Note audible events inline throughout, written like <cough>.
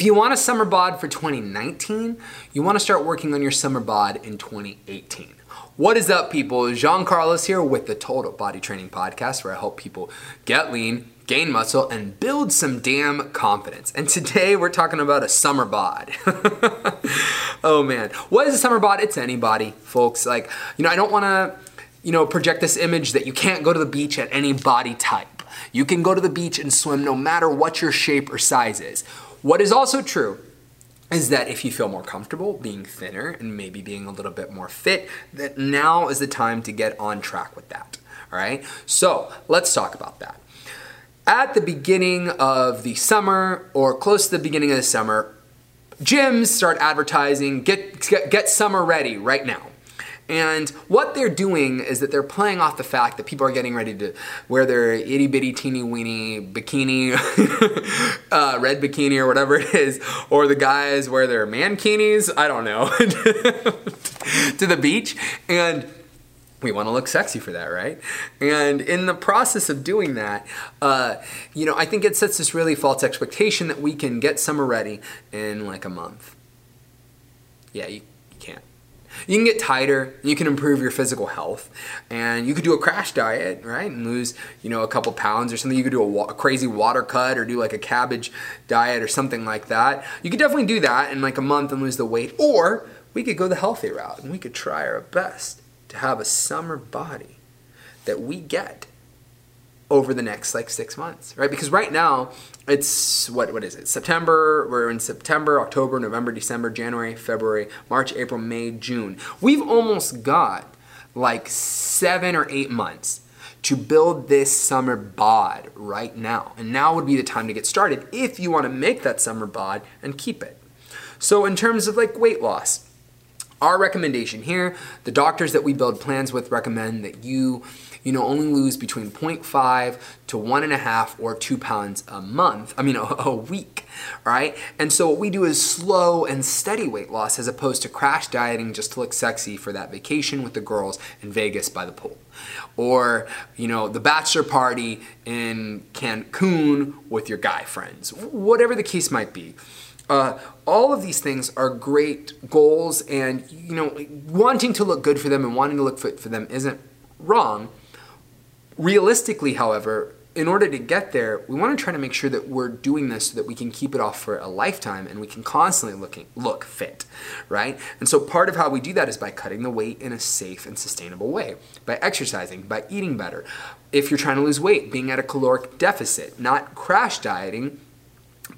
If you want a summer bod for 2019, you want to start working on your summer bod in 2018. What is up, people? Jean Carlos here with the Total Body Training Podcast, where I help people get lean, gain muscle, and build some damn confidence. And today we're talking about a summer bod. <laughs> oh man, what is a summer bod? It's anybody, folks. Like, you know, I don't want to, you know, project this image that you can't go to the beach at any body type. You can go to the beach and swim no matter what your shape or size is. What is also true is that if you feel more comfortable being thinner and maybe being a little bit more fit, that now is the time to get on track with that. All right, so let's talk about that. At the beginning of the summer or close to the beginning of the summer, gyms start advertising get, get, get summer ready right now. And what they're doing is that they're playing off the fact that people are getting ready to wear their itty bitty teeny weeny bikini, <laughs> uh, red bikini or whatever it is, or the guys wear their mankinis, I don't know, <laughs> to the beach. And we want to look sexy for that, right? And in the process of doing that, uh, you know, I think it sets this really false expectation that we can get summer ready in like a month. Yeah, you, you can't. You can get tighter, you can improve your physical health, and you could do a crash diet, right, and lose, you know, a couple pounds or something. You could do a, wa- a, crazy water cut or do like a cabbage diet or something like that. You could definitely do that in like a month and lose the weight, or we could go the healthy route and we could try our best to have a summer body that we get over the next like six months, right? Because right now it's what what is it? September. We're in September, October, November, December, January, February, March, April, May, June. We've almost got like seven or eight months to build this summer bod right now. And now would be the time to get started if you want to make that summer bod and keep it. So in terms of like weight loss, our recommendation here, the doctors that we build plans with recommend that you, you know, only lose between 0.5 to one and a half or two pounds a month. I mean, a, a week, right? And so what we do is slow and steady weight loss as opposed to crash dieting just to look sexy for that vacation with the girls in Vegas by the pool, or you know, the bachelor party in Cancun with your guy friends, whatever the case might be. Uh, all of these things are great goals, and you know, wanting to look good for them and wanting to look fit for them isn't wrong. Realistically, however, in order to get there, we want to try to make sure that we're doing this so that we can keep it off for a lifetime and we can constantly looking look fit, right? And so part of how we do that is by cutting the weight in a safe and sustainable way, by exercising, by eating better. If you're trying to lose weight, being at a caloric deficit, not crash dieting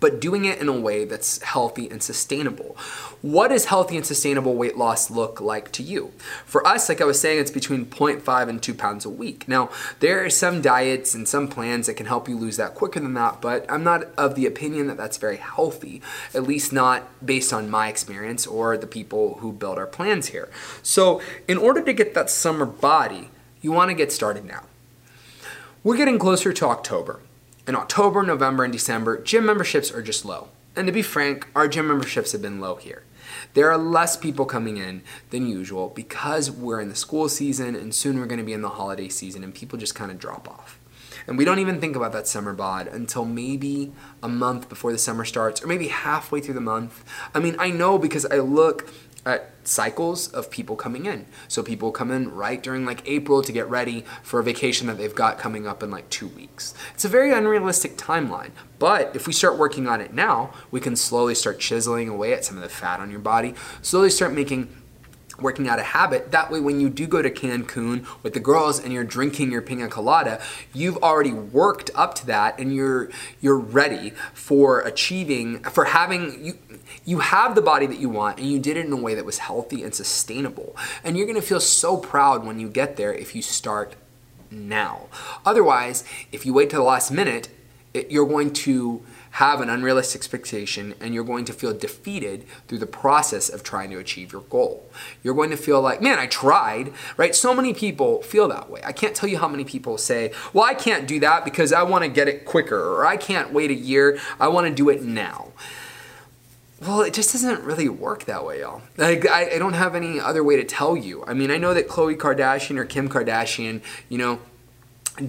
but doing it in a way that's healthy and sustainable. What does healthy and sustainable weight loss look like to you? For us, like I was saying, it's between 0.5 and 2 pounds a week. Now, there are some diets and some plans that can help you lose that quicker than that, but I'm not of the opinion that that's very healthy, at least not based on my experience or the people who build our plans here. So, in order to get that summer body, you want to get started now. We're getting closer to October. In October, November, and December, gym memberships are just low. And to be frank, our gym memberships have been low here. There are less people coming in than usual because we're in the school season and soon we're going to be in the holiday season and people just kind of drop off. And we don't even think about that summer bod until maybe a month before the summer starts or maybe halfway through the month. I mean, I know because I look at cycles of people coming in. So people come in right during like April to get ready for a vacation that they've got coming up in like two weeks. It's a very unrealistic timeline. But if we start working on it now, we can slowly start chiseling away at some of the fat on your body, slowly start making working out a habit. That way, when you do go to Cancun with the girls and you're drinking your pina colada, you've already worked up to that and you're you're ready for achieving for having you you have the body that you want and you did it in a way that was healthy and sustainable. And you're gonna feel so proud when you get there if you start now. Otherwise, if you wait till the last minute, it, you're going to have an unrealistic expectation and you're going to feel defeated through the process of trying to achieve your goal. You're going to feel like, man, I tried, right? So many people feel that way. I can't tell you how many people say, well, I can't do that because I want to get it quicker, or I can't wait a year, I want to do it now. Well, it just doesn't really work that way, y'all. Like, I, I don't have any other way to tell you. I mean, I know that Khloe Kardashian or Kim Kardashian, you know,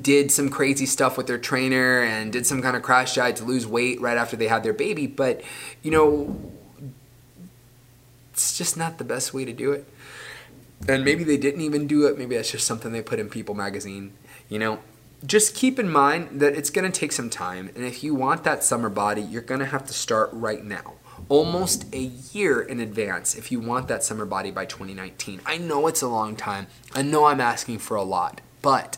did some crazy stuff with their trainer and did some kind of crash diet to lose weight right after they had their baby. But, you know, it's just not the best way to do it. And maybe they didn't even do it. Maybe that's just something they put in People magazine. You know, just keep in mind that it's going to take some time. And if you want that summer body, you're going to have to start right now. Almost a year in advance if you want that summer body by 2019. I know it's a long time. I know I'm asking for a lot. But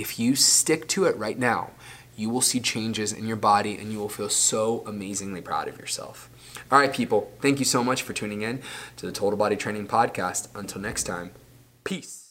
if you stick to it right now, you will see changes in your body and you will feel so amazingly proud of yourself. All right, people, thank you so much for tuning in to the Total Body Training Podcast. Until next time, peace.